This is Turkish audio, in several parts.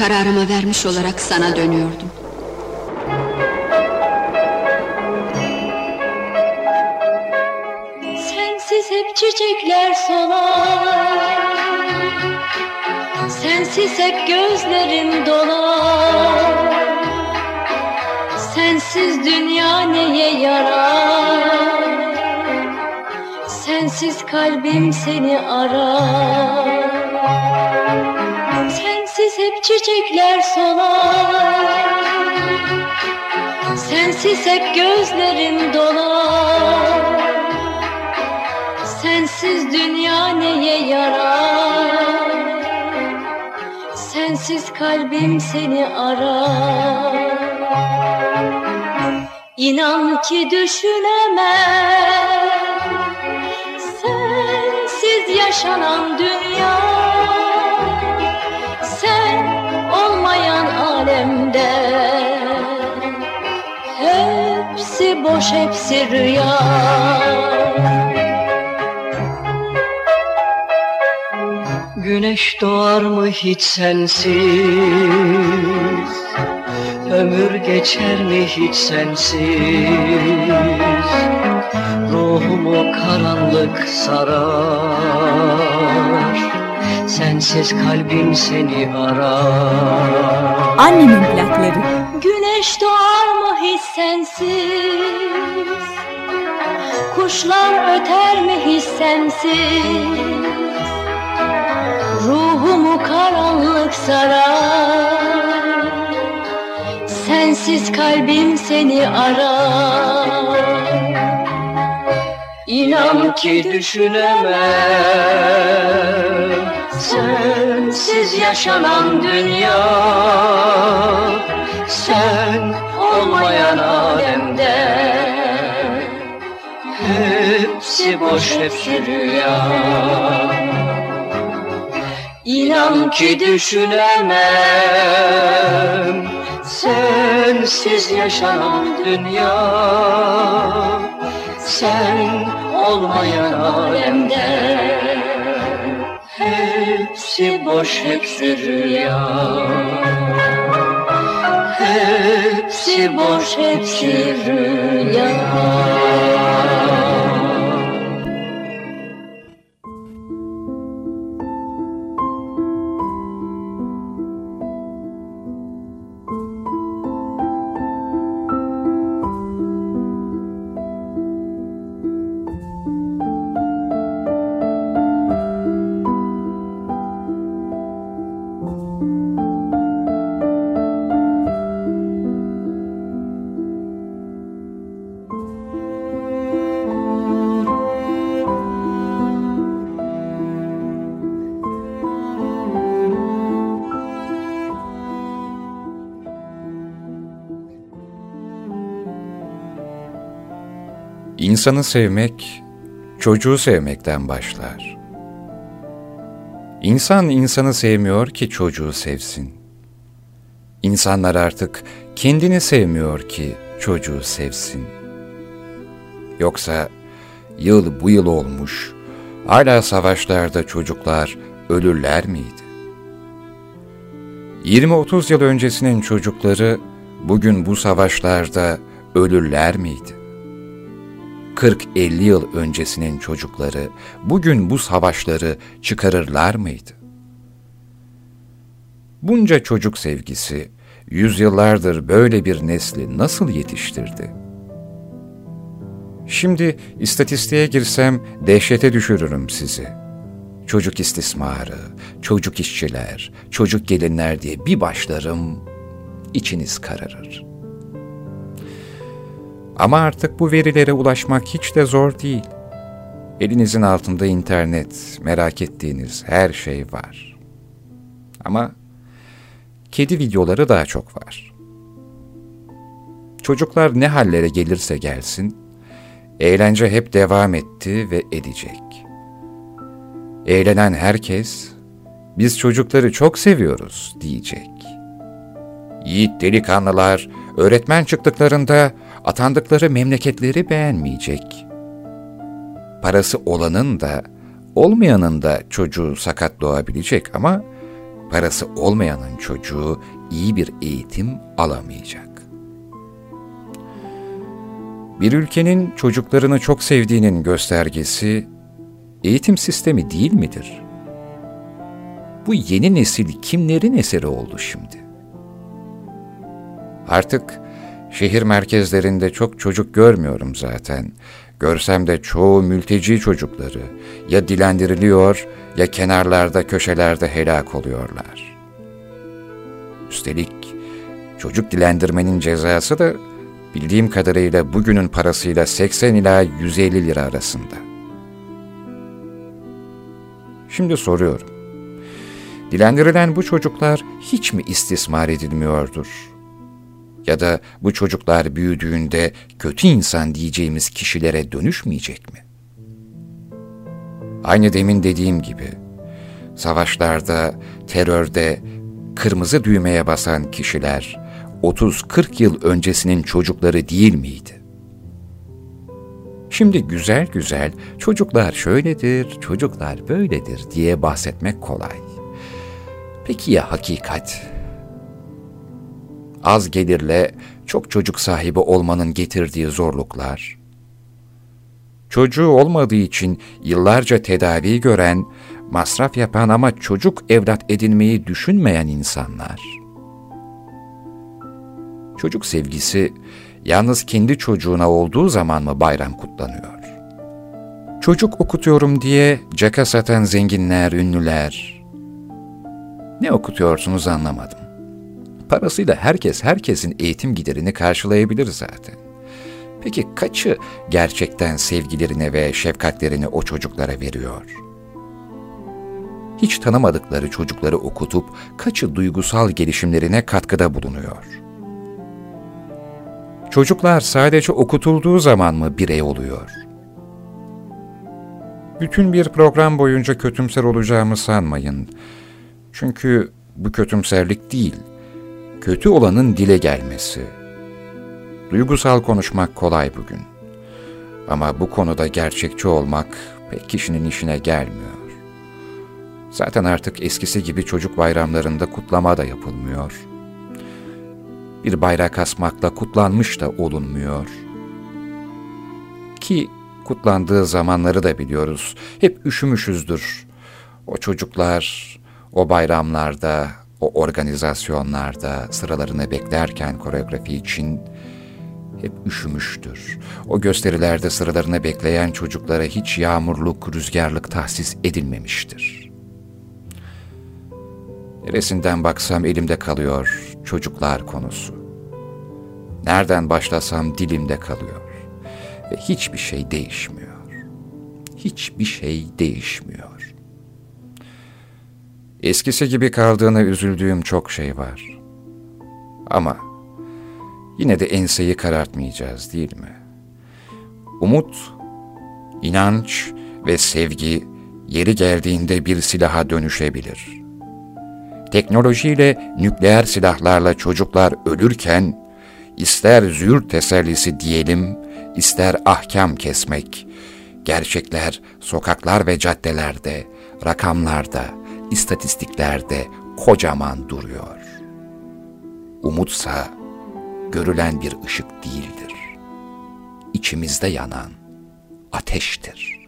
kararımı vermiş olarak sana dönüyordum. Sensiz hep çiçekler solar. Sensiz hep gözlerim dolar. Sensiz dünya neye yarar? Sensiz kalbim seni arar Sensiz hep çiçekler solar. Sensiz hep gözlerim dolar. Sensiz dünya neye yarar? Sensiz kalbim seni arar. İnan ki düşünemem. Sensiz yaşanan dünya Hepsi boş hepsi rüya. Güneş doğar mı hiç sensiz? Ömür geçer mi hiç sensiz? Ruhumu karanlık sarar Sensiz kalbim seni arar. Annemin plakları. Güneş doğar mı hiç sensiz? Kuşlar öter mi hiç sensiz? Ruhumu karanlık sarar. Sensiz kalbim seni arar İnan ki düşünemem. Sensiz yaşanan dünya. Sen olmayan alemde. Hepsi boş hepsi rüya. İnan ki düşünemem. Sensiz yaşanan dünya. Sen olmayan alemde Hepsi boş hepsi rüya. Hepsi boş hepsi rüya İnsanı sevmek, çocuğu sevmekten başlar. İnsan insanı sevmiyor ki çocuğu sevsin. İnsanlar artık kendini sevmiyor ki çocuğu sevsin. Yoksa yıl bu yıl olmuş, hala savaşlarda çocuklar ölürler miydi? 20-30 yıl öncesinin çocukları bugün bu savaşlarda ölürler miydi? 40-50 yıl öncesinin çocukları bugün bu savaşları çıkarırlar mıydı? Bunca çocuk sevgisi, yüzyıllardır böyle bir nesli nasıl yetiştirdi? Şimdi istatistiğe girsem dehşete düşürürüm sizi. Çocuk istismarı, çocuk işçiler, çocuk gelinler diye bir başlarım, içiniz kararır.'' Ama artık bu verilere ulaşmak hiç de zor değil. Elinizin altında internet, merak ettiğiniz her şey var. Ama kedi videoları daha çok var. Çocuklar ne hallere gelirse gelsin, eğlence hep devam etti ve edecek. Eğlenen herkes, biz çocukları çok seviyoruz diyecek. Yiğit delikanlılar öğretmen çıktıklarında atandıkları memleketleri beğenmeyecek. Parası olanın da olmayanın da çocuğu sakat doğabilecek ama parası olmayanın çocuğu iyi bir eğitim alamayacak. Bir ülkenin çocuklarını çok sevdiğinin göstergesi eğitim sistemi değil midir? Bu yeni nesil kimlerin eseri oldu şimdi? Artık şehir merkezlerinde çok çocuk görmüyorum zaten. Görsem de çoğu mülteci çocukları ya dilendiriliyor ya kenarlarda köşelerde helak oluyorlar. Üstelik çocuk dilendirmenin cezası da bildiğim kadarıyla bugünün parasıyla 80 ila 150 lira arasında. Şimdi soruyorum. Dilendirilen bu çocuklar hiç mi istismar edilmiyordur? Ya da bu çocuklar büyüdüğünde kötü insan diyeceğimiz kişilere dönüşmeyecek mi? Aynı demin dediğim gibi, savaşlarda, terörde kırmızı düğmeye basan kişiler 30-40 yıl öncesinin çocukları değil miydi? Şimdi güzel güzel çocuklar şöyledir, çocuklar böyledir diye bahsetmek kolay. Peki ya hakikat? Az gelirle çok çocuk sahibi olmanın getirdiği zorluklar, çocuğu olmadığı için yıllarca tedavi gören, masraf yapan ama çocuk evlat edinmeyi düşünmeyen insanlar. Çocuk sevgisi yalnız kendi çocuğuna olduğu zaman mı bayram kutlanıyor? Çocuk okutuyorum diye caka satan zenginler, ünlüler. Ne okutuyorsunuz anlamadım. Parasıyla herkes herkesin eğitim giderini karşılayabilir zaten. Peki kaçı gerçekten sevgilerini ve şefkatlerini o çocuklara veriyor? Hiç tanımadıkları çocukları okutup kaçı duygusal gelişimlerine katkıda bulunuyor? Çocuklar sadece okutulduğu zaman mı birey oluyor? Bütün bir program boyunca kötümser olacağımı sanmayın. Çünkü bu kötümserlik değil, kötü olanın dile gelmesi. Duygusal konuşmak kolay bugün. Ama bu konuda gerçekçi olmak pek kişinin işine gelmiyor. Zaten artık eskisi gibi çocuk bayramlarında kutlama da yapılmıyor. Bir bayrak asmakla kutlanmış da olunmuyor. Ki kutlandığı zamanları da biliyoruz. Hep üşümüşüzdür. O çocuklar o bayramlarda, o organizasyonlarda sıralarını beklerken koreografi için hep üşümüştür. O gösterilerde sıralarını bekleyen çocuklara hiç yağmurluk, rüzgarlık tahsis edilmemiştir. Neresinden baksam elimde kalıyor çocuklar konusu. Nereden başlasam dilimde kalıyor. Ve hiçbir şey değişmiyor. Hiçbir şey değişmiyor. Eskisi gibi kaldığına üzüldüğüm çok şey var. Ama yine de enseyi karartmayacağız değil mi? Umut, inanç ve sevgi yeri geldiğinde bir silaha dönüşebilir. Teknolojiyle, nükleer silahlarla çocuklar ölürken, ister zür tesellisi diyelim, ister ahkam kesmek, gerçekler sokaklar ve caddelerde, rakamlarda, istatistiklerde kocaman duruyor. Umutsa görülen bir ışık değildir. İçimizde yanan ateştir.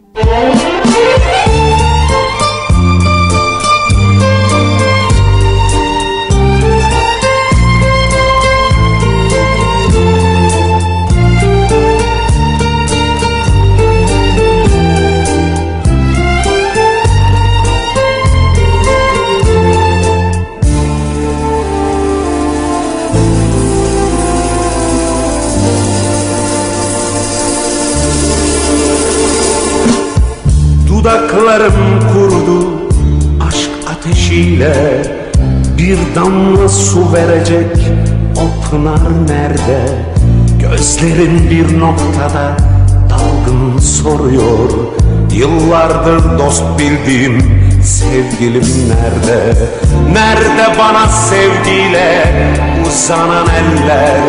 Dudaklarım kurudu. Aşk ateşiyle Bir damla su verecek o pınar nerede? Gözlerin bir noktada dalgın soruyor. Yıllardır dost bildiğim sevgilim nerede? Nerede bana sevgiyle uzanan eller?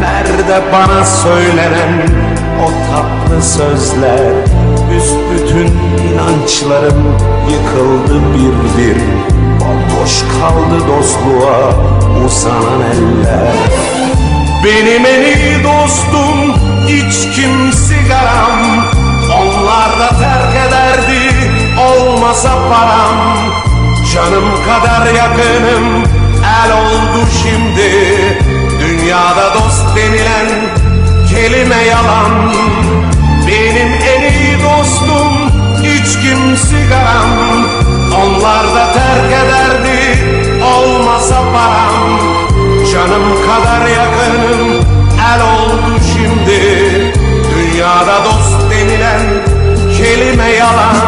Nerede bana söylenen o tatlı sözler Büsbütün inançlarım yıkıldı bir bir. Bomboş Boş kaldı dostluğa uzanan eller. Benim en iyi dostum içkim sigaram Onlar da terk ederdi olmasa param. Canım kadar yakınım el oldu şimdi. Dünyada dost denilen kelime yalan. Benim en içkim sigaram Onlar da terk ederdi olmasa param. Canım kadar yakınım el oldu şimdi. Dünyada dost denilen kelime yalan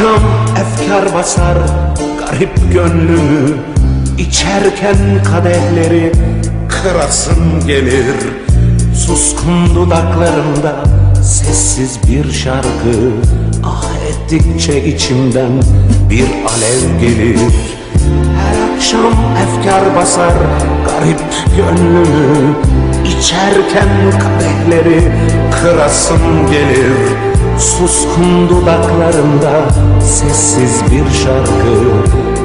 akşam efkar basar garip gönlümü İçerken kadehleri kırasım gelir. Suskun dudaklarımda sessiz bir şarkı Ah ettikçe içimden bir alev gelir. Her akşam efkar basar garip gönlümü İçerken kadehleri kırasım gelir Suskun dudaklarımda sessiz bir şarkı.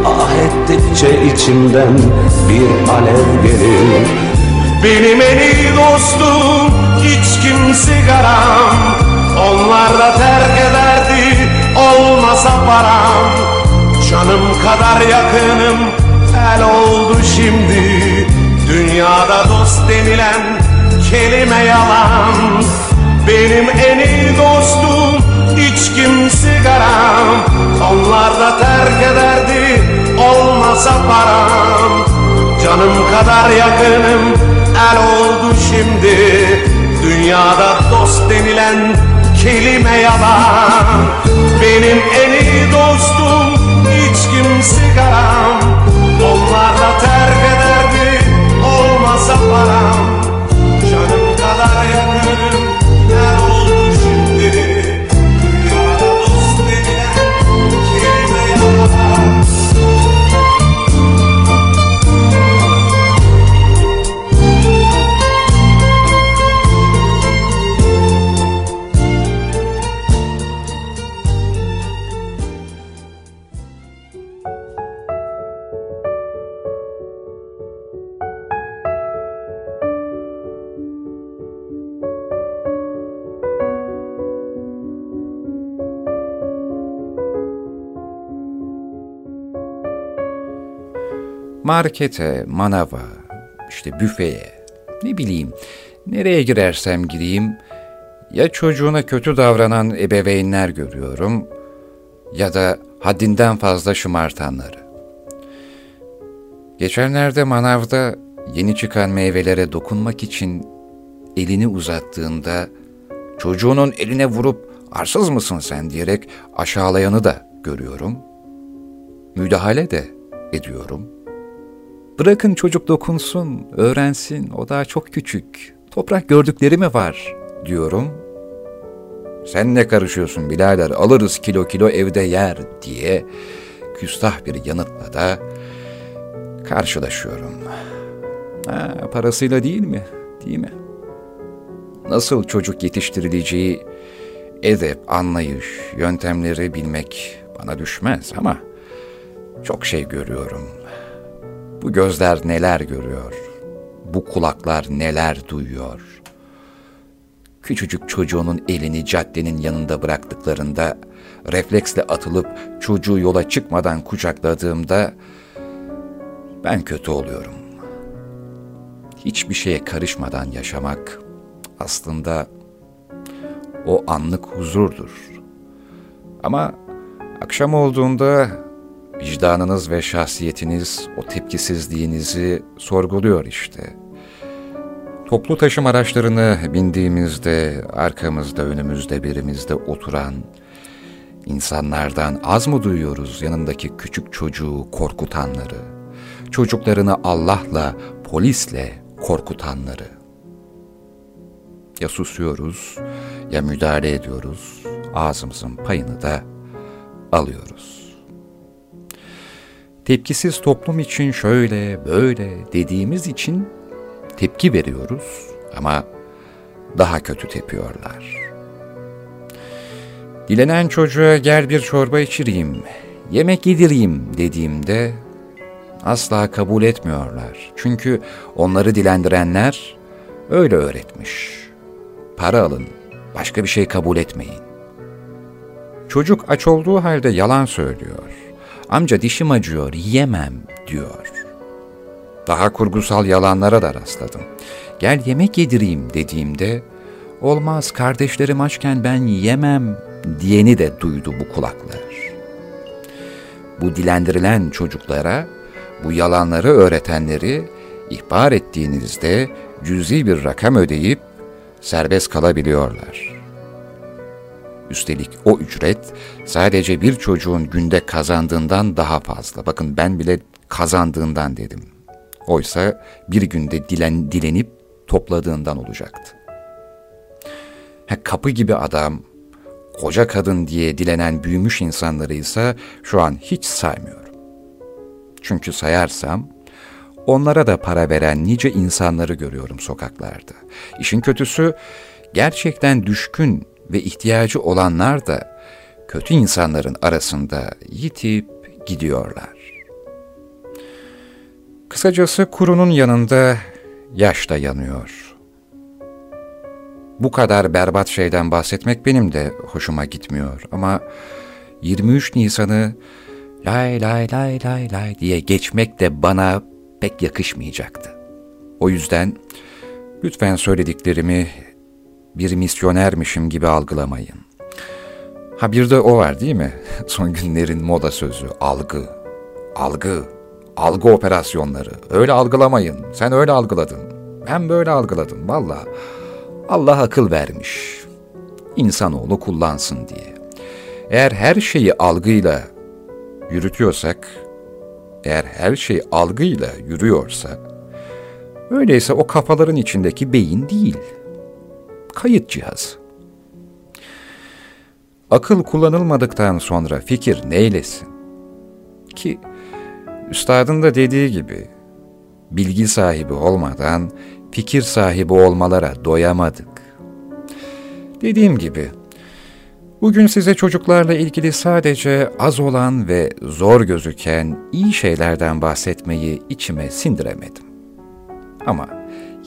Ah ettikçe içimden bir alev gelir. Benim en iyi dostum içkim sigaram Onlar da terk ederdi olmasa param. Canım kadar yakınım el oldu şimdi. Dünyada dost denilen kelime yalan benim en iyi dostum içkim sigaram Onlar da terk ederdi olmasa param. Canım kadar yakınım el oldu şimdi. Dünyada dost denilen kelime yalan. Benim en iyi dostum içkim sigaram Onlar da terk ederdi olmasa param Markete, manava, işte büfeye, ne bileyim, nereye girersem gireyim, ya çocuğuna kötü davranan ebeveynler görüyorum ya da haddinden fazla şımartanları. Geçenlerde manavda yeni çıkan meyvelere dokunmak için elini uzattığında çocuğunun eline vurup arsız mısın sen diyerek aşağılayanı da görüyorum. Müdahale de ediyorum. Bırakın çocuk dokunsun, öğrensin, o daha çok küçük. Toprak gördükleri mi var diyorum. Sen ne karışıyorsun birader alırız kilo kilo evde yer diye küstah bir yanıtla da karşılaşıyorum. Ha, parasıyla değil mi? Değil mi? Nasıl çocuk yetiştirileceği edep, anlayış, yöntemleri bilmek bana düşmez ama çok şey görüyorum. Bu gözler neler görüyor? Bu kulaklar neler duyuyor? Küçücük çocuğunun elini caddenin yanında bıraktıklarında, refleksle atılıp çocuğu yola çıkmadan kucakladığımda ben kötü oluyorum. Hiçbir şeye karışmadan yaşamak aslında o anlık huzurdur. Ama akşam olduğunda vicdanınız ve şahsiyetiniz o tepkisizliğinizi sorguluyor işte. Toplu taşım araçlarını bindiğimizde arkamızda önümüzde birimizde oturan insanlardan az mı duyuyoruz yanındaki küçük çocuğu korkutanları? çocuklarını Allah'la, polisle korkutanları. Ya susuyoruz ya müdahale ediyoruz, ağzımızın payını da alıyoruz. Tepkisiz toplum için şöyle böyle dediğimiz için tepki veriyoruz ama daha kötü tepiyorlar. Dilenen çocuğa gel bir çorba içireyim, yemek yedireyim dediğimde asla kabul etmiyorlar. Çünkü onları dilendirenler öyle öğretmiş. Para alın, başka bir şey kabul etmeyin. Çocuk aç olduğu halde yalan söylüyor. Amca dişim acıyor, yemem diyor. Daha kurgusal yalanlara da rastladım. Gel yemek yedireyim dediğimde, olmaz kardeşlerim açken ben yemem diyeni de duydu bu kulaklar. Bu dilendirilen çocuklara bu yalanları öğretenleri ihbar ettiğinizde cüzi bir rakam ödeyip serbest kalabiliyorlar. Üstelik o ücret sadece bir çocuğun günde kazandığından daha fazla. Bakın ben bile kazandığından dedim. Oysa bir günde dilen, dilenip topladığından olacaktı. Ha, kapı gibi adam, koca kadın diye dilenen büyümüş insanları ise şu an hiç saymıyorum. Çünkü sayarsam onlara da para veren nice insanları görüyorum sokaklarda. İşin kötüsü gerçekten düşkün ve ihtiyacı olanlar da kötü insanların arasında yitip gidiyorlar. Kısacası kurunun yanında yaş da yanıyor. Bu kadar berbat şeyden bahsetmek benim de hoşuma gitmiyor ama 23 Nisan'ı lay lay lay lay lay diye geçmek de bana pek yakışmayacaktı. O yüzden lütfen söylediklerimi bir misyonermişim gibi algılamayın. Ha bir de o var değil mi? Son günlerin moda sözü algı. Algı. Algı operasyonları. Öyle algılamayın. Sen öyle algıladın. Ben böyle algıladım. Valla Allah akıl vermiş. İnsanoğlu kullansın diye. Eğer her şeyi algıyla yürütüyorsak, eğer her şey algıyla yürüyorsa, öyleyse o kafaların içindeki beyin değil, kayıt cihazı. Akıl kullanılmadıktan sonra fikir neylesin? Ki üstadın da dediği gibi bilgi sahibi olmadan fikir sahibi olmalara doyamadık. Dediğim gibi bugün size çocuklarla ilgili sadece az olan ve zor gözüken iyi şeylerden bahsetmeyi içime sindiremedim. Ama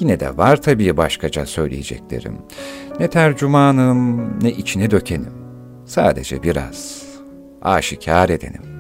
yine de var tabii başkaca söyleyeceklerim. Ne tercümanım ne içine dökenim. Sadece biraz aşikar edenim.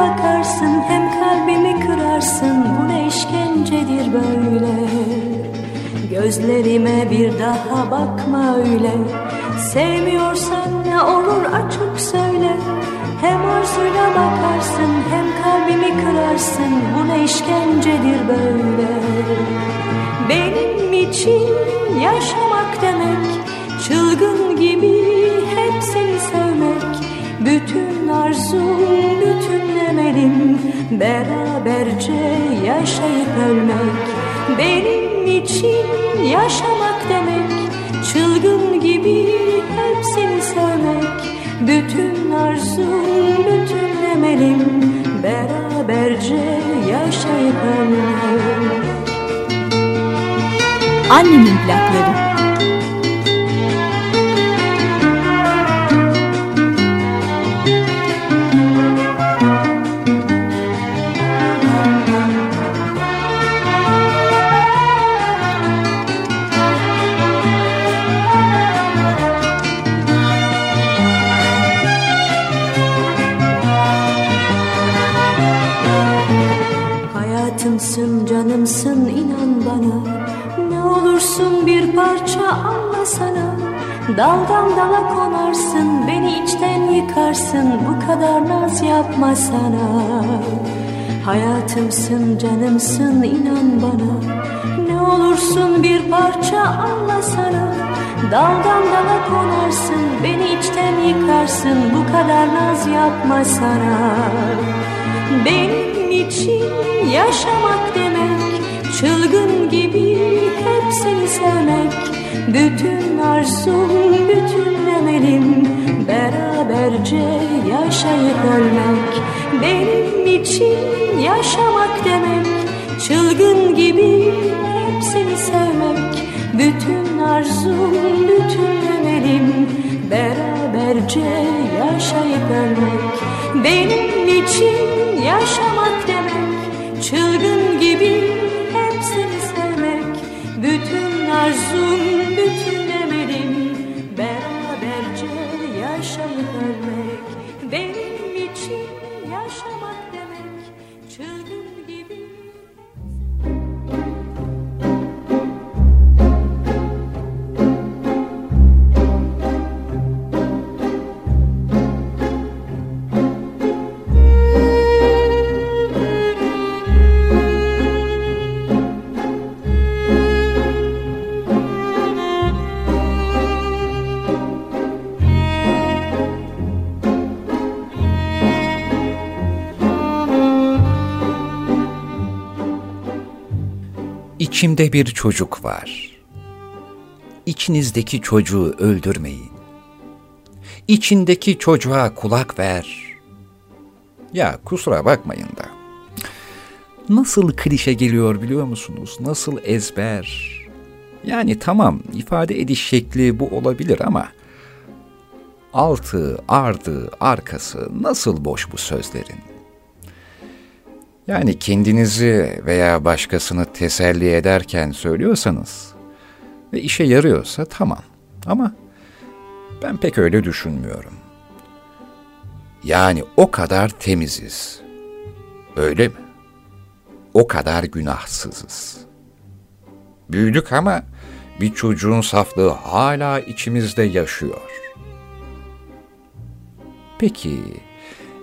Bakarsın hem kalbimi kırarsın. Bu ne işkencedir böyle? Gözlerime bir daha bakma öyle. Sevmiyorsan ne olur açık söyle. Hem arzuyla bakarsın hem kalbimi kırarsın. Bu ne işkencedir böyle? Benim için yaşamak demek Çılgın gibi hep seni sevmek Bütün arzum, bütün emelim Beraberce yaşayıp ölmek. Benim için yaşamak demek Çılgın gibi hep seni sevmek. Bütün arzum, bütün emelim Beraberce yaşayıp ölmek. Annemin plakları. Daldan dala konarsın Beni içten yıkarsın Bu kadar naz yapma sana. Hayatımsın canımsın inan bana. Ne olursun bir parça Allah sana. Daldan dala konarsın Beni içten yıkarsın Bu kadar naz yapma sana. Benim için yaşamak demek Çılgın gibi hep seni sevmek Bütün arzum, bütün emelim Beraberce yaşayıp ölmek. Benim için yaşamak demek Çılgın gibi hep seni sevmek. Bütün arzum, bütün emelim Beraberce yaşayıp ölmek. Benim için yaşamak demek Çılgın gibi Bütün İçimde bir çocuk var. İçinizdeki çocuğu öldürmeyin. İçindeki çocuğa kulak ver. Ya kusura bakmayın da. Nasıl klişe geliyor biliyor musunuz? Nasıl ezber? Yani tamam ifade ediş şekli bu olabilir ama altı, ardı, arkası nasıl boş bu sözlerin? Yani kendinizi veya başkasını teselli ederken söylüyorsanız ve işe yarıyorsa tamam. Ama ben pek öyle düşünmüyorum. Yani o kadar temiziz. Öyle mi? O kadar günahsızız. Büyüdük ama bir çocuğun saflığı hala içimizde yaşıyor. Peki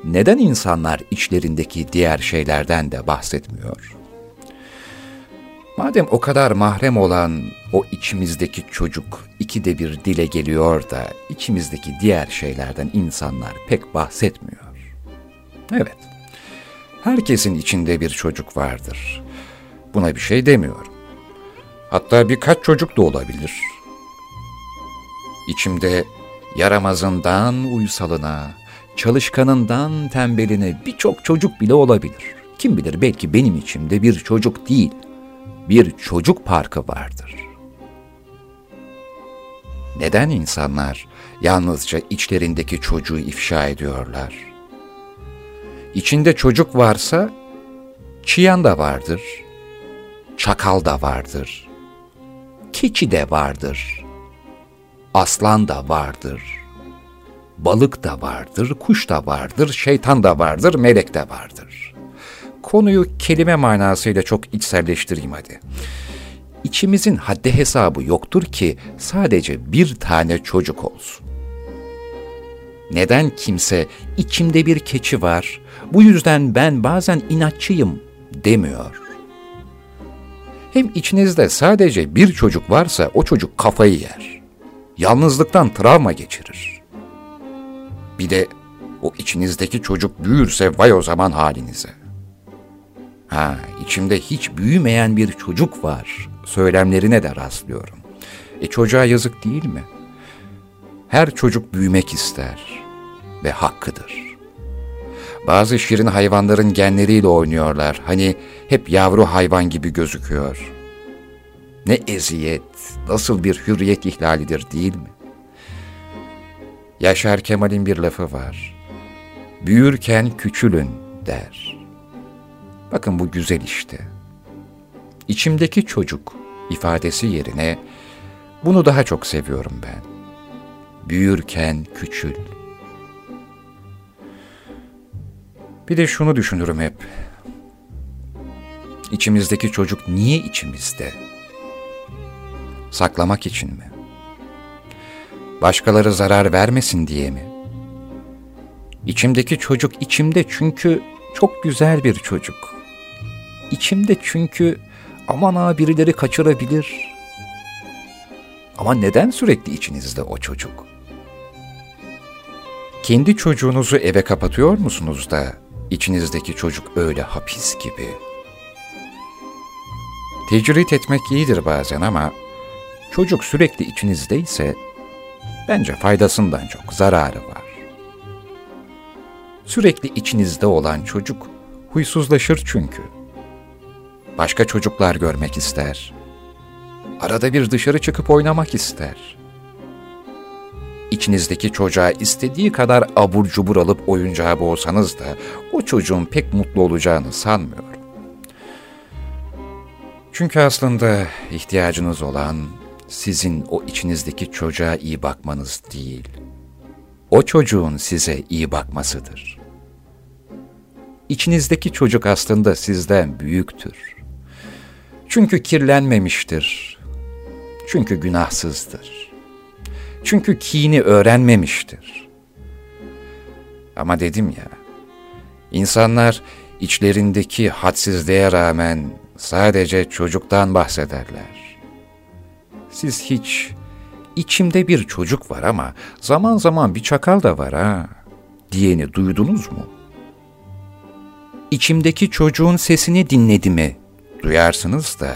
neden insanlar içlerindeki diğer şeylerden de bahsetmiyor? Madem o kadar mahrem olan o içimizdeki çocuk ikide bir dile geliyor da içimizdeki diğer şeylerden insanlar pek bahsetmiyor. Evet, herkesin içinde bir çocuk vardır. Buna bir şey demiyorum. Hatta birkaç çocuk da olabilir. İçimde yaramazından uysalına, çalışkanından tembeline birçok çocuk bile olabilir. Kim bilir belki benim içimde bir çocuk değil, bir çocuk parkı vardır. Neden insanlar yalnızca içlerindeki çocuğu ifşa ediyorlar? İçinde çocuk varsa çiyan da vardır, çakal da vardır, keçi de vardır, aslan da vardır.'' Balık da vardır, kuş da vardır, şeytan da vardır, melek de vardır. Konuyu kelime manasıyla çok içselleştireyim hadi. İçimizin haddi hesabı yoktur ki sadece bir tane çocuk olsun. Neden kimse içimde bir keçi var, bu yüzden ben bazen inatçıyım demiyor. Hem içinizde sadece bir çocuk varsa o çocuk kafayı yer. Yalnızlıktan travma geçirir. Bir de o içinizdeki çocuk büyürse vay o zaman halinize. Ha, içimde hiç büyümeyen bir çocuk var söylemlerine de rastlıyorum. E çocuğa yazık değil mi? Her çocuk büyümek ister ve hakkıdır. Bazı şirin hayvanların genleriyle oynuyorlar. Hani hep yavru hayvan gibi gözüküyor. Ne eziyet, nasıl bir hürriyet ihlalidir değil mi? Yaşar Kemal'in bir lafı var. Büyürken küçülün der. Bakın bu güzel işte. İçimdeki çocuk ifadesi yerine bunu daha çok seviyorum ben. Büyürken küçül. Bir de şunu düşünürüm hep. İçimizdeki çocuk niye içimizde? Saklamak için mi? Başkaları zarar vermesin diye mi? İçimdeki çocuk içimde çünkü çok güzel bir çocuk. İçimde çünkü aman ha birileri kaçırabilir. Ama neden sürekli içinizde o çocuk? Kendi çocuğunuzu eve kapatıyor musunuz da içinizdeki çocuk öyle hapis gibi? Tecrit etmek iyidir bazen ama çocuk sürekli içinizdeyse bence faydasından çok zararı var. Sürekli içinizde olan çocuk huysuzlaşır çünkü. Başka çocuklar görmek ister. Arada bir dışarı çıkıp oynamak ister. İçinizdeki çocuğa istediği kadar abur cubur alıp oyuncağı boğsanız da o çocuğun pek mutlu olacağını sanmıyorum. Çünkü aslında ihtiyacınız olan sizin o içinizdeki çocuğa iyi bakmanız değil, o çocuğun size iyi bakmasıdır. İçinizdeki çocuk aslında sizden büyüktür. Çünkü kirlenmemiştir. Çünkü günahsızdır. Çünkü kini öğrenmemiştir. Ama dedim ya, insanlar içlerindeki hadsizliğe rağmen sadece çocuktan bahsederler. Siz hiç içimde bir çocuk var ama zaman zaman bir çakal da var ha diyeni duydunuz mu? İçimdeki çocuğun sesini dinledi mi? Duyarsınız da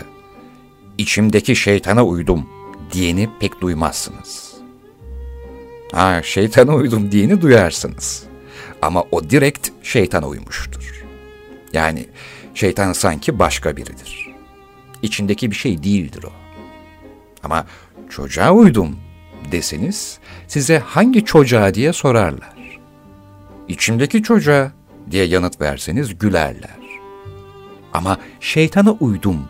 içimdeki şeytana uydum diyeni pek duymazsınız. Ha şeytana uydum diyeni duyarsınız. Ama o direkt şeytana uymuştur. Yani şeytan sanki başka biridir. İçindeki bir şey değildir o. Ama çocuğa uydum deseniz size hangi çocuğa diye sorarlar. İçimdeki çocuğa diye yanıt verseniz gülerler. Ama şeytana uydum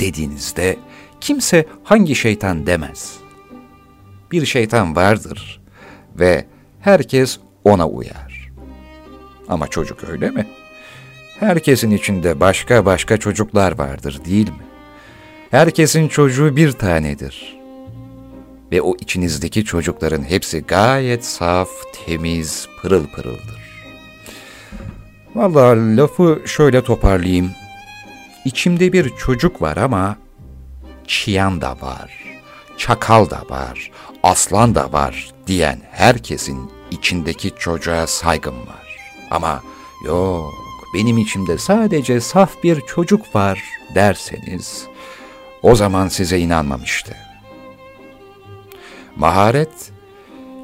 dediğinizde kimse hangi şeytan demez. Bir şeytan vardır ve herkes ona uyar. Ama çocuk öyle mi? Herkesin içinde başka başka çocuklar vardır değil mi? Herkesin çocuğu bir tanedir. Ve o içinizdeki çocukların hepsi gayet saf, temiz, pırıl pırıldır. Vallahi lafı şöyle toparlayayım. İçimde bir çocuk var ama çiyan da var, çakal da var, aslan da var diyen herkesin içindeki çocuğa saygım var. Ama yok benim içimde sadece saf bir çocuk var derseniz o zaman size inanmamıştı. Maharet,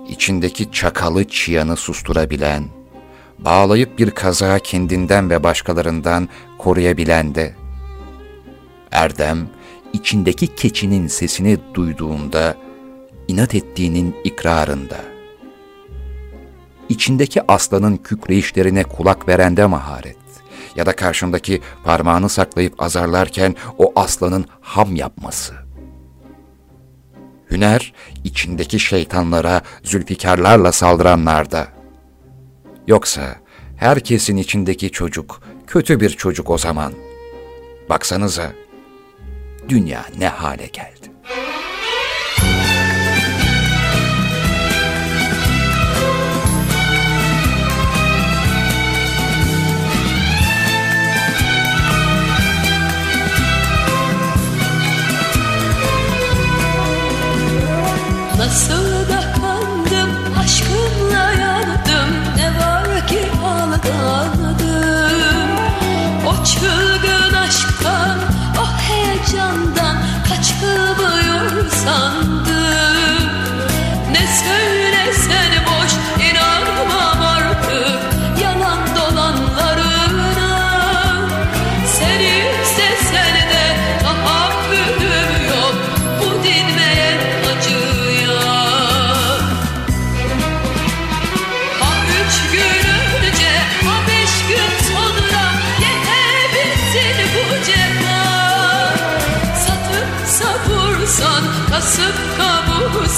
içindeki çakalı çıyanı susturabilen, bağlayıp bir kaza kendinden ve başkalarından koruyabilen de, Erdem, içindeki keçinin sesini duyduğunda, inat ettiğinin ikrarında, içindeki aslanın kükreyişlerine kulak verende maharet ya da karşındaki parmağını saklayıp azarlarken o aslanın ham yapması. Hüner, içindeki şeytanlara, zülfikarlarla saldıranlarda. Yoksa herkesin içindeki çocuk, kötü bir çocuk o zaman. Baksanıza, dünya ne hale geldi. Nasıl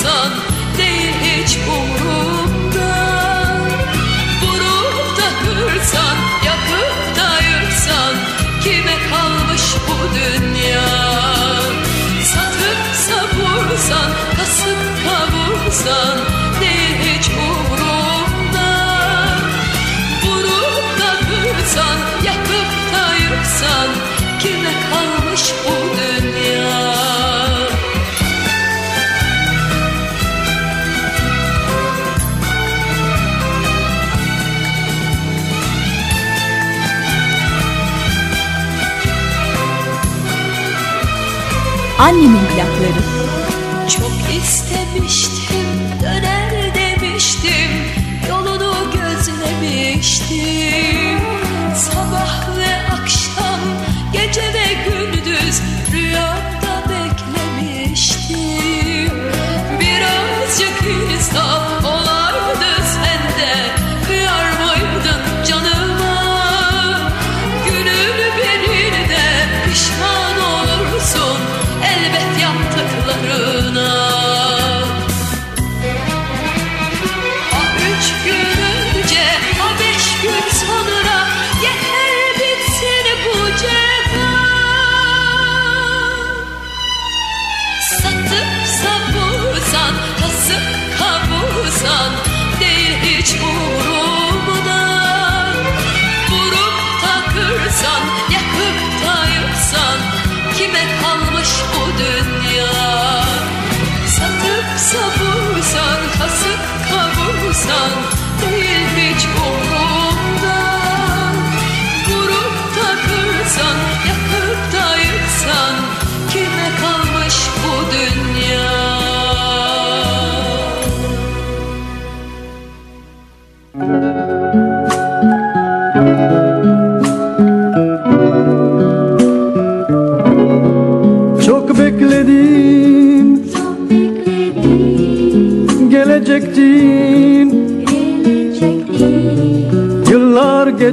olsan değil hiç umurumda. Vurup da kırsan yakıp da yırtsan kime kalmış bu dünya? Satıp savursan kasıp kavursan değil hiç umurumda. Vurup da kırsan yakıp da yırtsan kime kalmış Annemin plakları.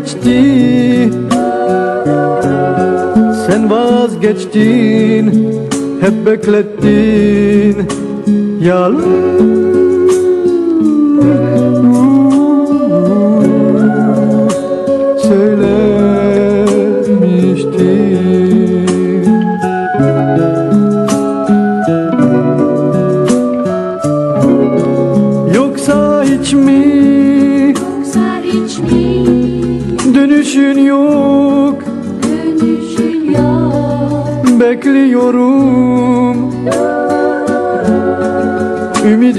geçti. Sen vazgeçtin Hep beklettin. Yalnız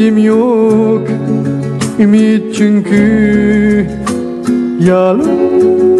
ümidim yok Ümit çünkü yalan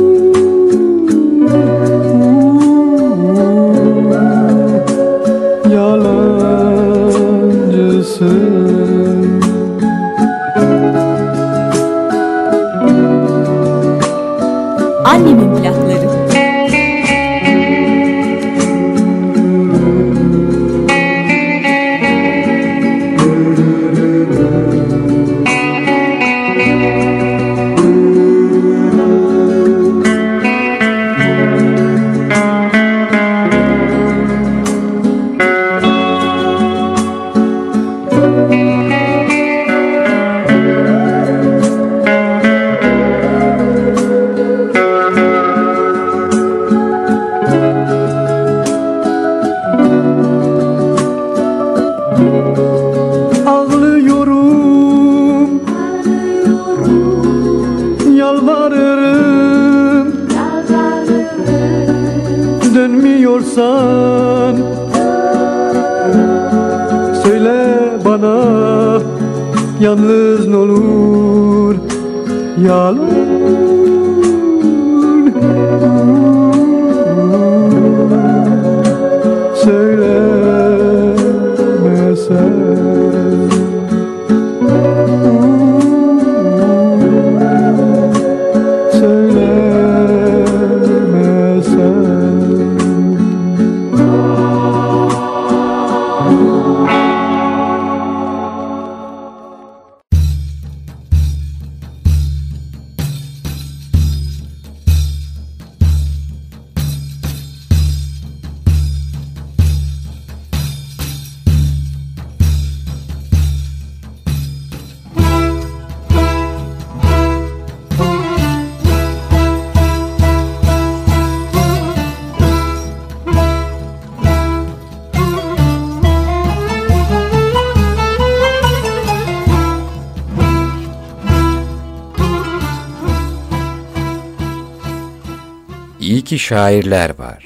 şairler var.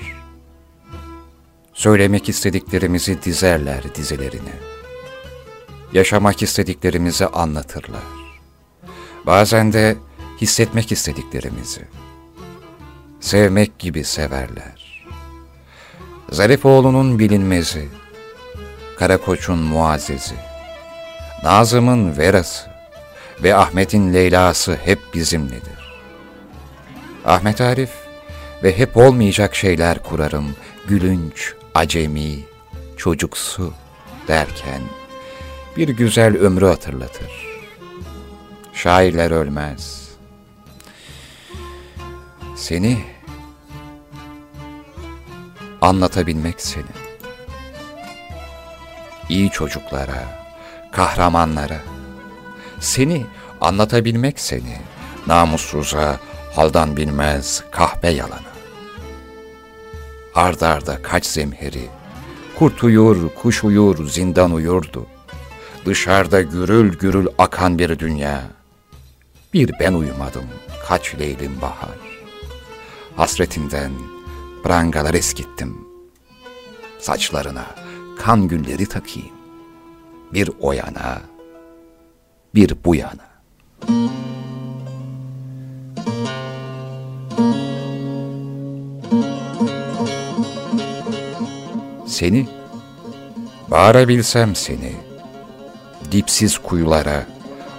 Söylemek istediklerimizi dizerler dizelerine. Yaşamak istediklerimizi anlatırlar. Bazen de hissetmek istediklerimizi. Sevmek gibi severler. Zarifoğlu'nun bilinmezi, Karakoç'un muazzezi, Nazım'ın verası ve Ahmet'in Leyla'sı hep bizimledir. Ahmet Arif ve hep olmayacak şeyler kurarım, gülünç, acemi, çocuksu derken bir güzel ömrü hatırlatır. Şairler ölmez. Seni anlatabilmek senin. İyi çocuklara, kahramanlara, seni anlatabilmek seni, namussuza, haldan bilmez kahpe yalanı. Ardarda arda kaç zemheri, kurt uyur, kuş uyur, zindan uyurdu. Dışarıda gürül gürül akan bir dünya. Bir ben uyumadım, kaç leylim bahar. Hasretinden prangalar eskittim. Saçlarına kan gülleri takayım. Bir o yana, bir bu yana. Seni, bağırabilsem seni, dipsiz kuyulara,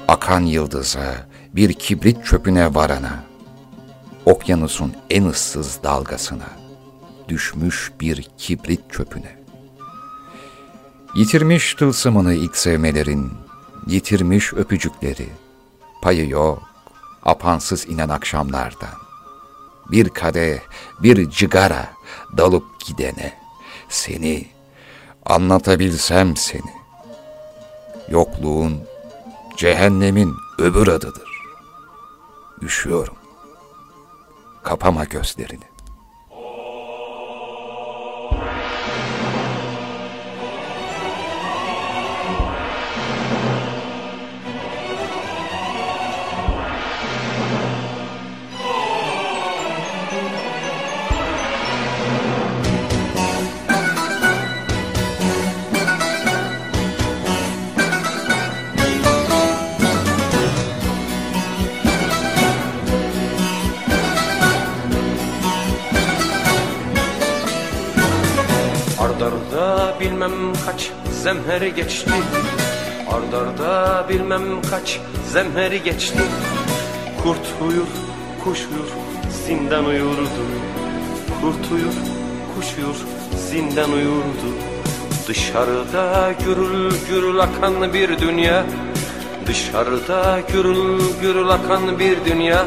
akan yıldıza, bir kibrit çöpüne varana, okyanusun en ıssız dalgasına, düşmüş bir kibrit çöpüne. Yitirmiş tılsımını ilk sevmelerin, yitirmiş öpücükleri, payı yok, apansız inen akşamlardan. Bir kadeh, bir cigara dalıp gidene, seni, anlatabilsem seni. Yokluğun, cehennemin öbür adıdır. Üşüyorum. Kapama gözlerini. Kaç zemher geçti. Ardarda bilmem kaç zemher geçti. Kurt uyur, kuş uyur, zindan uyurdu. Kurt uyur, kuş uyur, zindan uyurdu. Dışarıda gürül gürül akan bir dünya. Dışarıda gürül gürül akan bir dünya.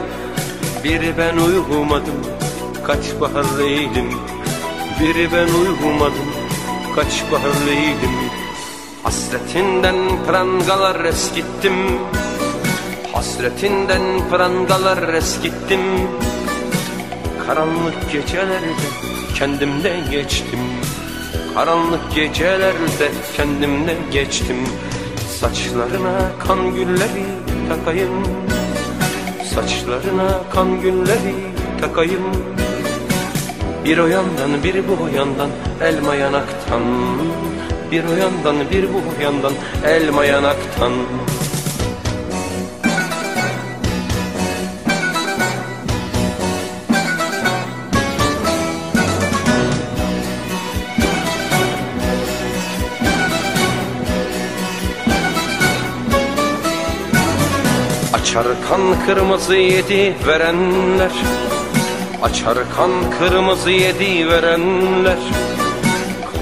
Bir ben uyumadım kaç bahar leylim biri ben uyumadım kaç bahar leylim Hasretinden prangalar eskittim. Hasretinden prangalar eskittim. Karanlık gecelerde kendimden geçtim. Karanlık gecelerde kendimden geçtim. Saçlarına kan gülleri takayım. Saçlarına kan gülleri takayım bir o yandan bir bu yandan elma yanaktan. Bir o yandan bir bu yandan elma yanaktan. Açar kan kırmızı yedi verenler Açar kan kırmızı yedi verenler.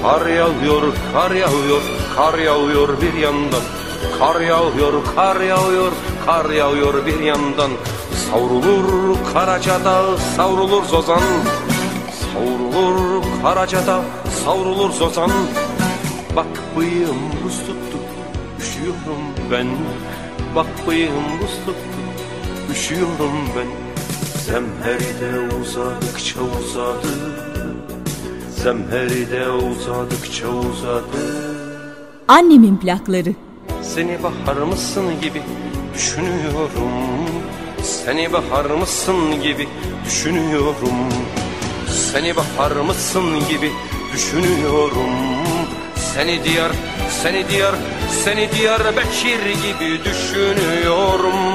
Kar yağıyor, kar yağıyor, kar yağıyor bir yandan. Kar yağıyor, kar yağıyor, kar yağıyor bir yandan. Savrulur Karacada, savrulur Zozan. Savrulur Karacada, savrulur Zozan. Bak bıyığım buz tuttu, üşüyorum ben. Bak bıyığım buz tuttu, üşüyorum ben Zemheride uzadıkça uzadı. Zemheride uzadıkça uzadı. Annemin plakları Seni bahar mısın gibi düşünüyorum. Seni bahar mısın gibi düşünüyorum. Seni bahar mısın gibi düşünüyorum. Seni diyar, seni diyar, seni diyar Bekir gibi düşünüyorum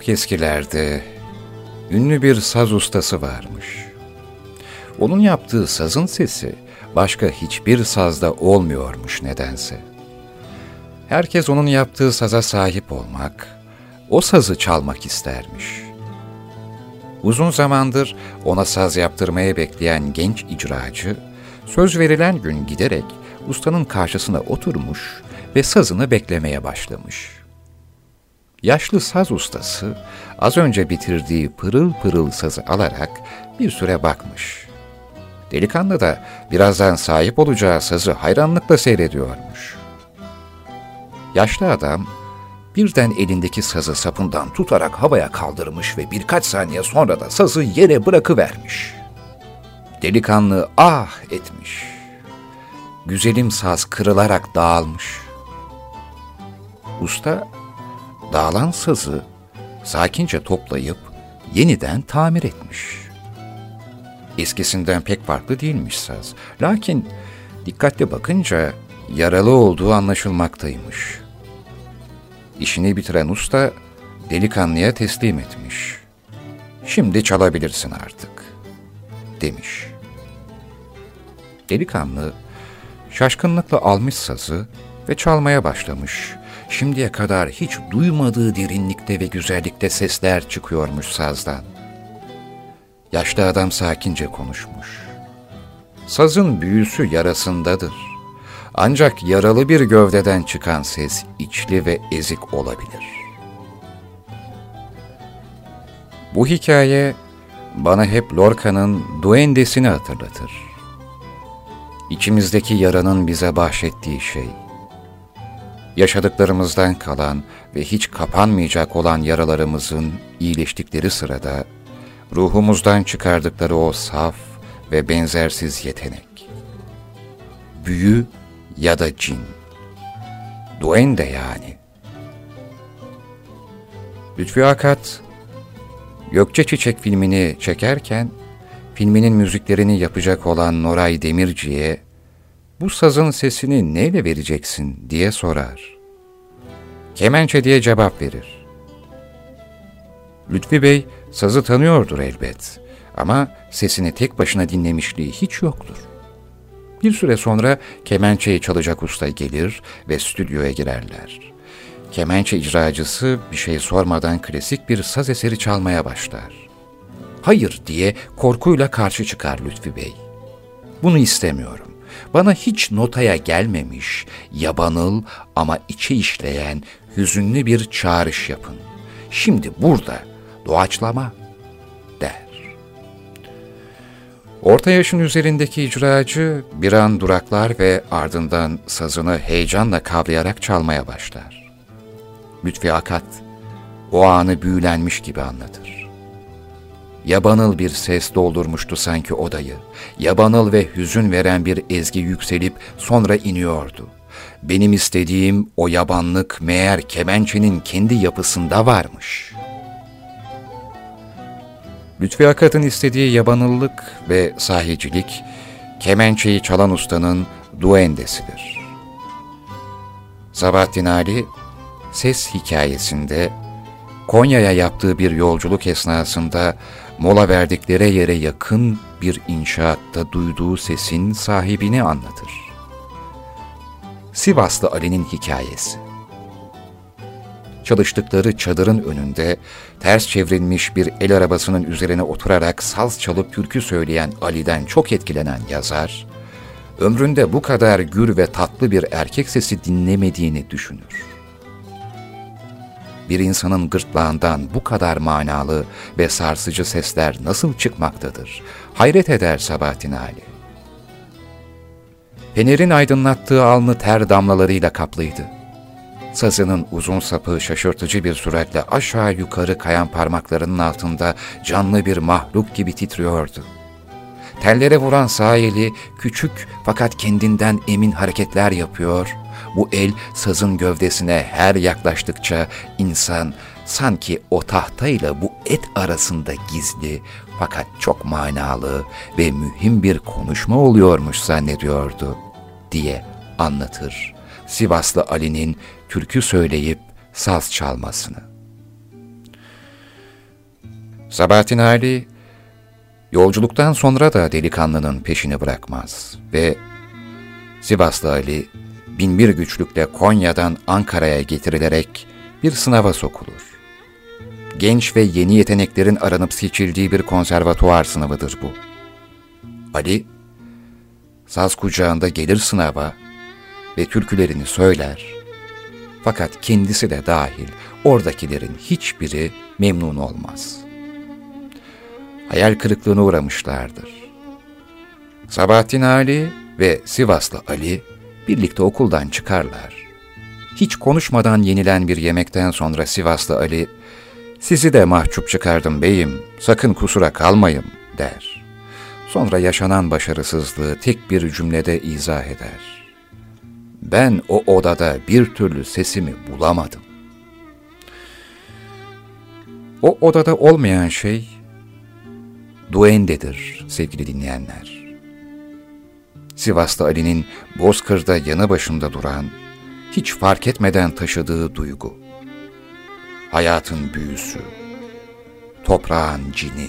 Çok eskilerde ünlü bir saz ustası varmış. Onun yaptığı sazın sesi başka hiçbir sazda olmuyormuş nedense. Herkes onun yaptığı saza sahip olmak, o sazı çalmak istermiş. Uzun zamandır ona saz yaptırmaya bekleyen genç icracı, söz verilen gün giderek ustanın karşısına oturmuş ve sazını beklemeye başlamış. Yaşlı saz ustası az önce bitirdiği pırıl pırıl sazı alarak bir süre bakmış. Delikanlı da birazdan sahip olacağı sazı hayranlıkla seyrediyormuş. Yaşlı adam birden elindeki sazı sapından tutarak havaya kaldırmış ve birkaç saniye sonra da sazı yere bırakıvermiş. Delikanlı ah etmiş. Güzelim saz kırılarak dağılmış. Usta dağılan sazı sakince toplayıp yeniden tamir etmiş. Eskisinden pek farklı değilmiş saz. Lakin dikkatli bakınca yaralı olduğu anlaşılmaktaymış. İşini bitiren usta delikanlıya teslim etmiş. Şimdi çalabilirsin artık, demiş. Delikanlı şaşkınlıkla almış sazı ve çalmaya başlamış. Şimdiye kadar hiç duymadığı derinlikte ve güzellikte sesler çıkıyormuş sazdan. Yaşlı adam sakince konuşmuş. Sazın büyüsü yarasındadır. Ancak yaralı bir gövdeden çıkan ses içli ve ezik olabilir. Bu hikaye bana hep Lorca'nın Duendesini hatırlatır. İçimizdeki yaranın bize bahşettiği şey, yaşadıklarımızdan kalan ve hiç kapanmayacak olan yaralarımızın iyileştikleri sırada, ruhumuzdan çıkardıkları o saf ve benzersiz yetenek. Büyü ya da cin. Duende yani. Lütfi Akat, Gökçe Çiçek filmini çekerken, filminin müziklerini yapacak olan Noray Demirci'ye, bu sazın sesini neyle vereceksin diye sorar. Kemençe diye cevap verir. Lütfi Bey sazı tanıyordur elbet ama sesini tek başına dinlemişliği hiç yoktur. Bir süre sonra kemençeyi çalacak usta gelir ve stüdyoya girerler. Kemençe icracısı bir şey sormadan klasik bir saz eseri çalmaya başlar. Hayır diye korkuyla karşı çıkar Lütfi Bey. Bunu istemiyorum. Bana hiç notaya gelmemiş, yabanıl ama içe işleyen hüzünlü bir çağrış yapın. Şimdi burada doğaçlama der. Orta yaşın üzerindeki icracı bir an duraklar ve ardından sazını heyecanla kavrayarak çalmaya başlar. Lütfi Akat o anı büyülenmiş gibi anlatır. Yabanıl bir ses doldurmuştu sanki odayı. Yabanıl ve hüzün veren bir ezgi yükselip sonra iniyordu. Benim istediğim o yabanlık meğer kemençenin kendi yapısında varmış. Lütfi Akat'ın istediği yabanıllık ve sahicilik, kemençeyi çalan ustanın duendesidir. Sabahattin Ali, ses hikayesinde Konya'ya yaptığı bir yolculuk esnasında mola verdikleri yere yakın bir inşaatta duyduğu sesin sahibini anlatır. Sivaslı Ali'nin hikayesi. Çalıştıkları çadırın önünde ters çevrilmiş bir el arabasının üzerine oturarak saz çalıp türkü söyleyen Ali'den çok etkilenen yazar, ömründe bu kadar gür ve tatlı bir erkek sesi dinlemediğini düşünür bir insanın gırtlağından bu kadar manalı ve sarsıcı sesler nasıl çıkmaktadır? Hayret eder Sabahattin Ali. Fener'in aydınlattığı alnı ter damlalarıyla kaplıydı. Sazının uzun sapı şaşırtıcı bir süratle aşağı yukarı kayan parmaklarının altında canlı bir mahluk gibi titriyordu. Tellere vuran sağ eli küçük fakat kendinden emin hareketler yapıyor, bu el sazın gövdesine her yaklaştıkça insan sanki o tahtayla bu et arasında gizli fakat çok manalı ve mühim bir konuşma oluyormuş zannediyordu diye anlatır Sivaslı Ali'nin türkü söyleyip saz çalmasını. Sabahattin Ali, yolculuktan sonra da delikanlının peşini bırakmaz ve Sivaslı Ali, binbir güçlükle Konya'dan Ankara'ya getirilerek bir sınava sokulur. Genç ve yeni yeteneklerin aranıp seçildiği bir konservatuvar sınavıdır bu. Ali, saz kucağında gelir sınava ve türkülerini söyler. Fakat kendisi de dahil oradakilerin hiçbiri memnun olmaz. Hayal kırıklığına uğramışlardır. Sabahattin Ali ve Sivaslı Ali birlikte okuldan çıkarlar. Hiç konuşmadan yenilen bir yemekten sonra Sivaslı Ali, ''Sizi de mahcup çıkardım beyim, sakın kusura kalmayın.'' der. Sonra yaşanan başarısızlığı tek bir cümlede izah eder. Ben o odada bir türlü sesimi bulamadım. O odada olmayan şey duendedir sevgili dinleyenler. Sivas'ta Ali'nin Bozkır'da yanı başında duran, hiç fark etmeden taşıdığı duygu. Hayatın büyüsü, toprağın cini,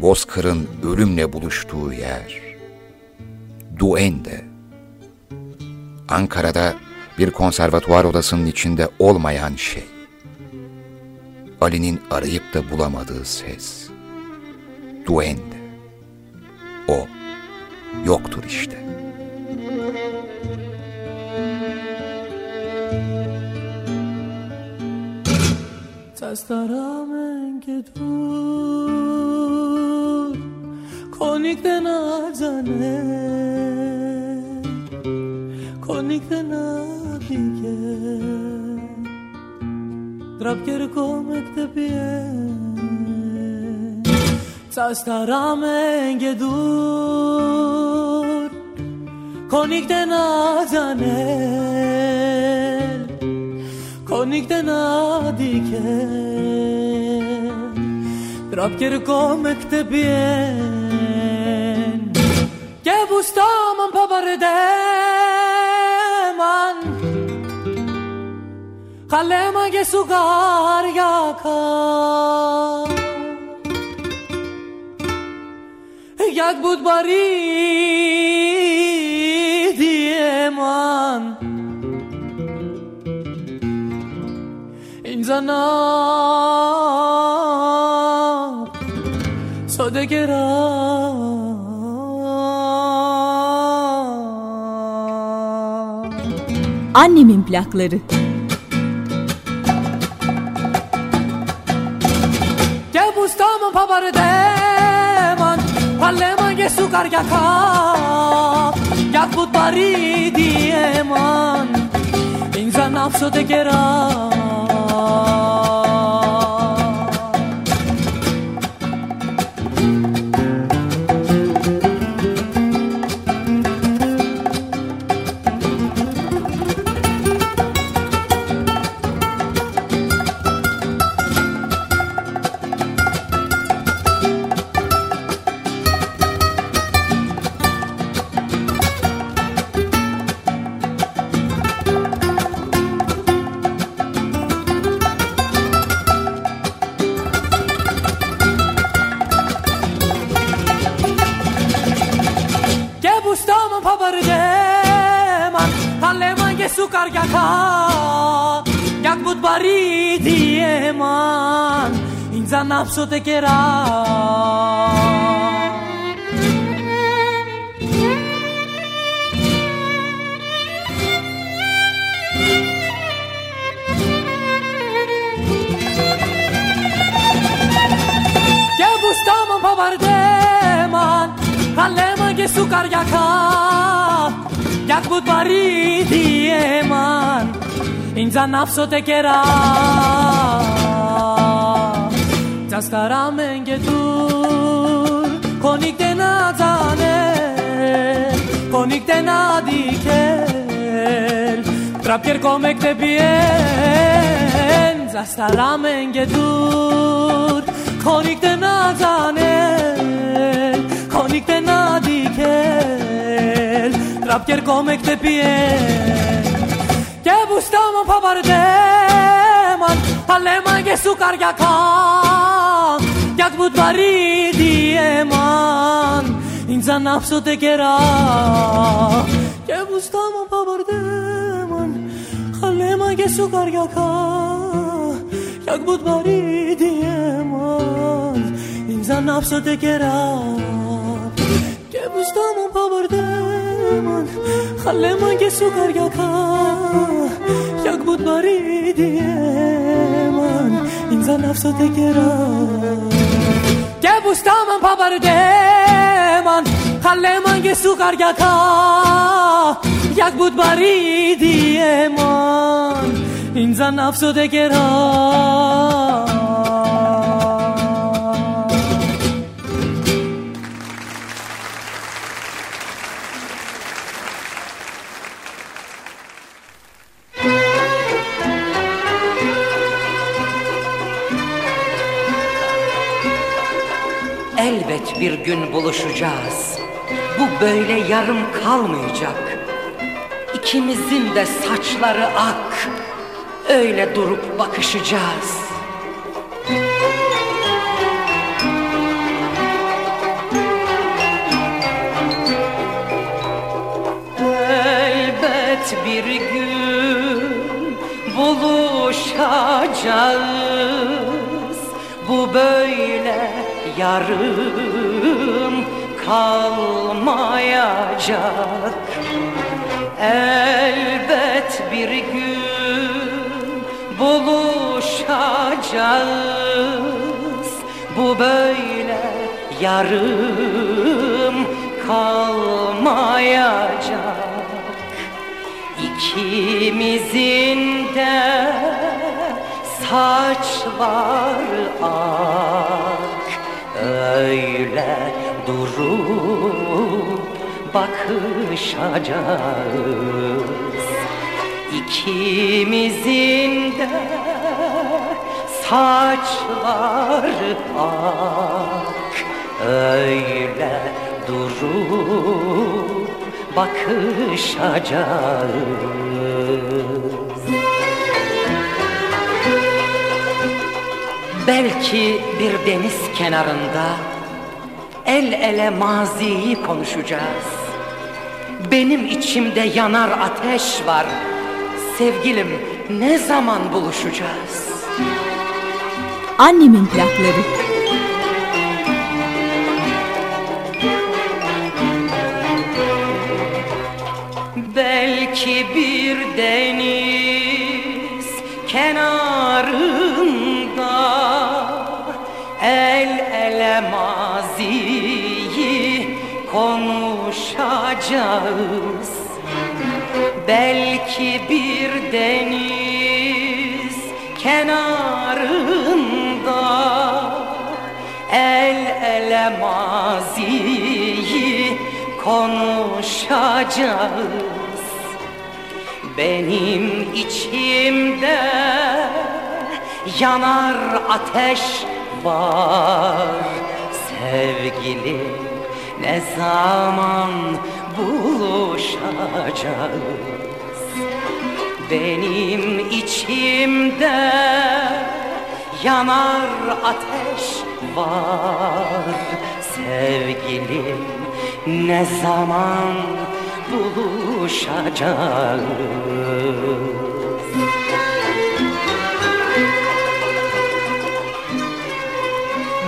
Bozkır'ın ölümle buluştuğu yer, Duende. Ankara'da bir konservatuvar odasının içinde olmayan şey. Ali'nin arayıp da bulamadığı ses duende. O yoktur işte. دست دارم انگه دور کنیک نزنه کنیک نبیگه درب گیر کمک ده بیه سازترامenge dur Konikten azanel Konikten adike Drapker komekte bien Ke bustaman pabardeman Kalema ge sugar yakan jak bud bari dieman این زنم Annemin plakları. Gel bustamın pabarı der παλέμαν σου καριακά κι αφού παρήτη έμαν ίνζαν άψω τε κερά Αν άφησε το κεράς και μπούσταμαν παντεμά, άλεμαν και σοκαριάχα, για που του παρή διέμα, τεκερά. άφησε. Kastarammen getur Konik den azane Konik den adiker Trapker komek te bien Zastarammen getur Konik den azane Konik den adiker Trapker komek te bien Και μπουστά μου παπαρτέμαν Παλέμαν και μάτια μου το αρίδι εμάν Ήντζα να τεκερά Και μου στάμω παπαρτέμαν Χαλέμα και σου καριακά Κι αγ μου το αρίδι εμάν Ήντζα να τεκερά Και μου στάμω παπαρτέμαν Χαλέμα και σου καριακά Κι αγ μου το αρίδι εμάν Ήντζα να τεκερά بوستا من پابر دیمان خلی من گه سو گرگتا یک بود بری دیمان این زن افسوده گران Elbet bir gün buluşacağız. Bu böyle yarım kalmayacak. İkimizin de saçları ak. Öyle durup bakışacağız. Elbet bir gün buluşacağız. Bu böyle yarım kalmayacak. Elbet bir gün buluşacağız. Bu böyle yarım kalmayacak. İkimizin de saçları ak Öyle durup bakışacağız. İkimizin de saçları ak. Öyle durup bakışacağız Belki bir deniz kenarında el ele maziyi konuşacağız. Benim içimde yanar ateş var. Sevgilim ne zaman buluşacağız? Annemin plakları. Belki bir deniz kenarında konuşacağız Belki bir deniz kenarında El ele maziyi konuşacağız. Benim içimde yanar ateş var Sevgili ne zaman buluşacağız? Benim içimde yanar ateş var. Sevgilim ne zaman buluşacağız?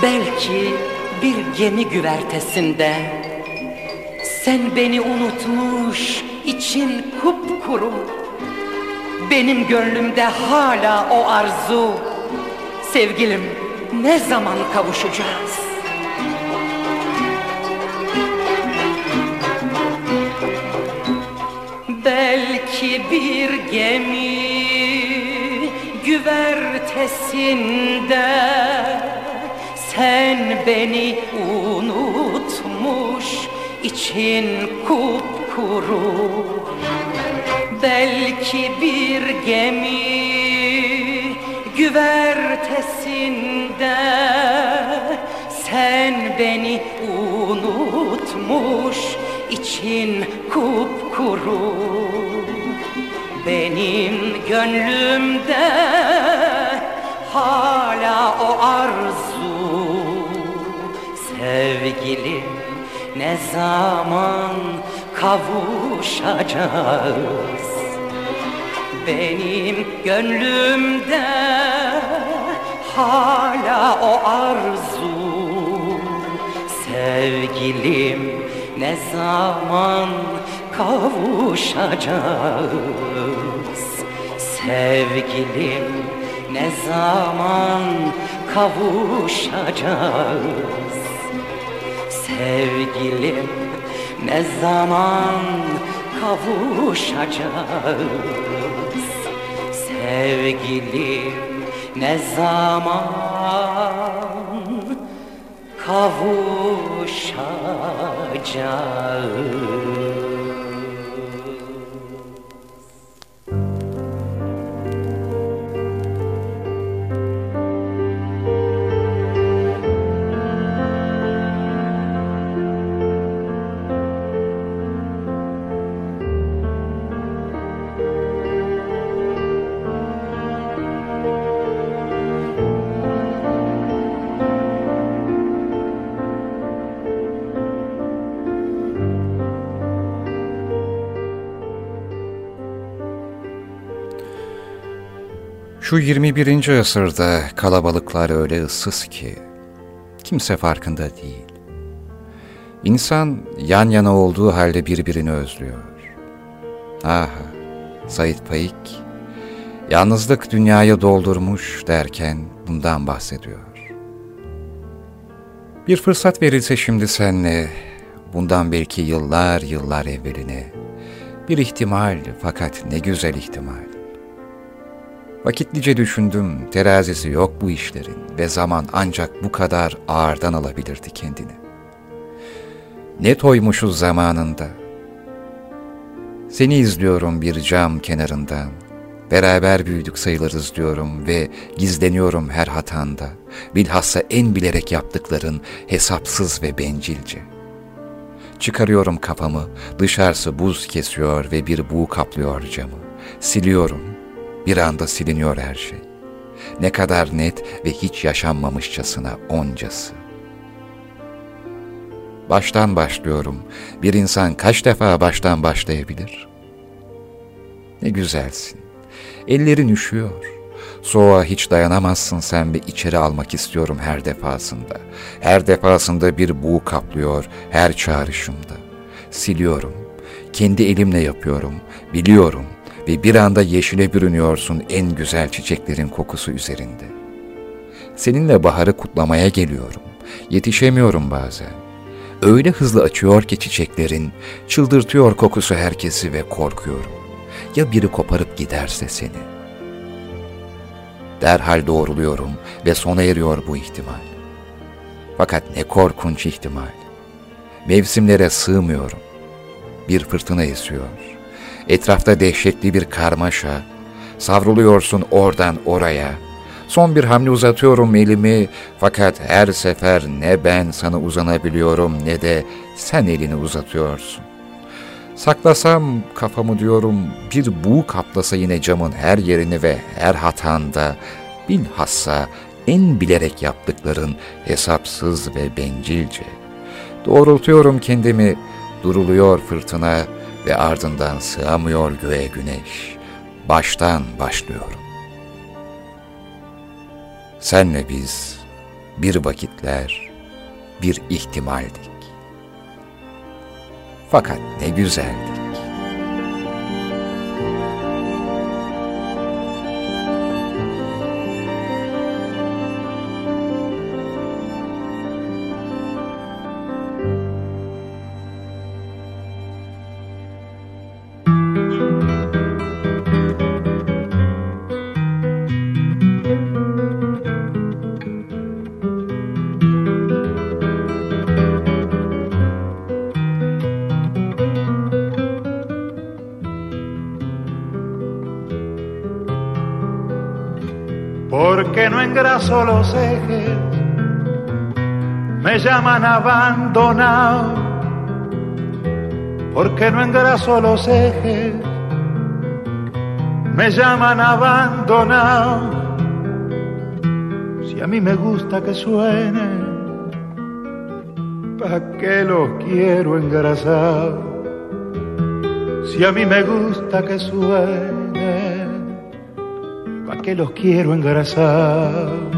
Belki bir gemi güvertesinde. Sen beni unutmuş için kupkuru. Benim gönlümde hala o arzu. Sevgilim ne zaman kavuşacağız? Belki bir gemi güvertesinde Sen beni unutmuş için kupkuru. Belki bir gemi güvertesinde. Sen beni unutmuş için kupkuru. Benim gönlümde hala o arzu Sevgilim ne zaman kavuşacağız? Benim gönlümde hala o arzu. Sevgilim ne zaman kavuşacağız? Sevgilim ne zaman kavuşacağız Sevgilim ne zaman kavuşacağız? Sevgilim ne zaman kavuşacağız Şu 21. asırda kalabalıklar öyle ıssız ki kimse farkında değil. İnsan yan yana olduğu halde birbirini özlüyor. Ah, Said Faik, yalnızlık dünyayı doldurmuş derken bundan bahsediyor. Bir fırsat verilse şimdi senle, bundan belki yıllar yıllar evveline, bir ihtimal fakat ne güzel ihtimal. Vakitlice düşündüm, terazisi yok bu işlerin ve zaman ancak bu kadar ağırdan alabilirdi kendini. Ne toymuşuz zamanında. Seni izliyorum bir cam kenarından, beraber büyüdük sayılırız diyorum ve gizleniyorum her hatanda, bilhassa en bilerek yaptıkların hesapsız ve bencilce. Çıkarıyorum kafamı, dışarısı buz kesiyor ve bir buğu kaplıyor camı. Siliyorum, bir anda siliniyor her şey. Ne kadar net ve hiç yaşanmamışçasına oncası. Baştan başlıyorum. Bir insan kaç defa baştan başlayabilir? Ne güzelsin. Ellerin üşüyor. Soğuğa hiç dayanamazsın sen ve içeri almak istiyorum her defasında. Her defasında bir buğu kaplıyor her çağrışımda. Siliyorum. Kendi elimle yapıyorum. Biliyorum ve bir anda yeşile bürünüyorsun en güzel çiçeklerin kokusu üzerinde. Seninle baharı kutlamaya geliyorum. Yetişemiyorum bazen. Öyle hızlı açıyor ki çiçeklerin, çıldırtıyor kokusu herkesi ve korkuyorum. Ya biri koparıp giderse seni? Derhal doğruluyorum ve sona eriyor bu ihtimal. Fakat ne korkunç ihtimal. Mevsimlere sığmıyorum. Bir fırtına esiyor. Etrafta dehşetli bir karmaşa. Savruluyorsun oradan oraya. Son bir hamle uzatıyorum elimi fakat her sefer ne ben sana uzanabiliyorum ne de sen elini uzatıyorsun. Saklasam kafamı diyorum bir buğu kaplasa yine camın her yerini ve her hatanda bilhassa en bilerek yaptıkların hesapsız ve bencilce. Doğrultuyorum kendimi, duruluyor fırtına ve ardından sığamıyor göğe güneş. Baştan başlıyorum. Senle biz bir vakitler bir ihtimaldik. Fakat ne güzeldik. Los ejes, me llaman abandonado, porque no engraso los ejes, me llaman abandonado, si a mí me gusta que suene ¿pa' qué los quiero engrasar? Si a mí me gusta que suenen, ¿pa' qué los quiero engrasar?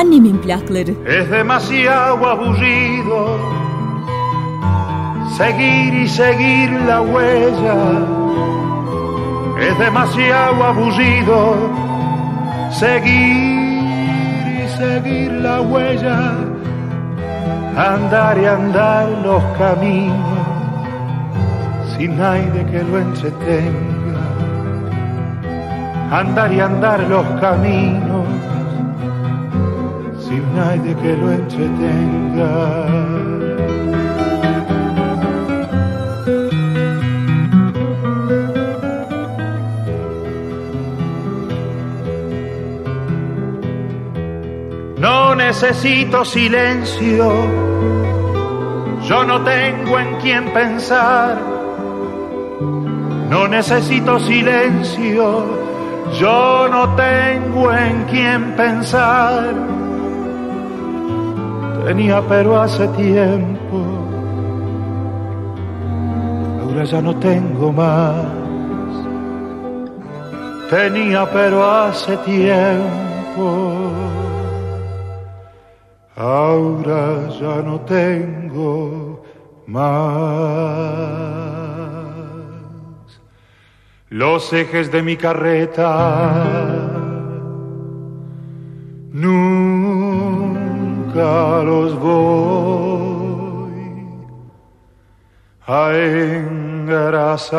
Annemin plakları. Es demasiado aburrido seguir y seguir la huella. Es demasiado aburrido seguir y seguir la huella. Andar y andar los caminos sin nadie que lo entretenga. Andar y andar los caminos sin nadie que lo entretenga. No necesito silencio, yo no tengo en quién pensar. No necesito silencio, yo no tengo en quién pensar. Tenía pero hace tiempo, ahora ya no tengo más. Tenía pero hace tiempo, ahora ya no tengo más. Los ejes de mi carreta los voy a engrasar.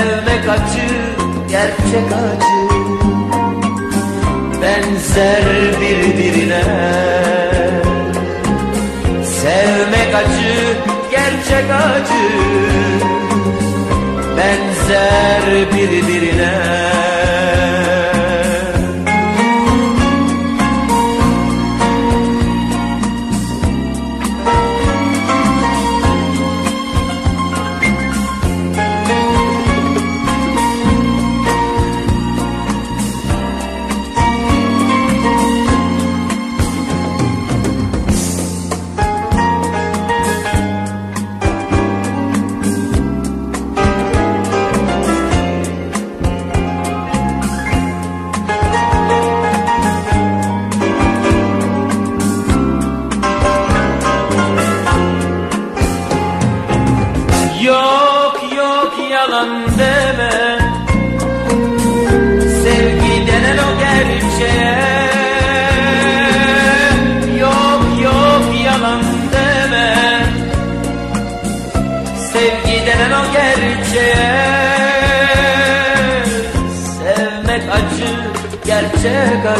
Sevmek acı, gerçek acı. Benzer birbirine. Sevmek acı, gerçek acı. Benzer birbirine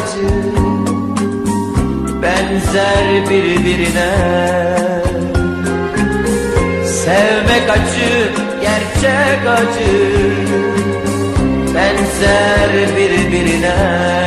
acı Benzer birbirine. Sevmek acı, gerçek acı Benzer birbirine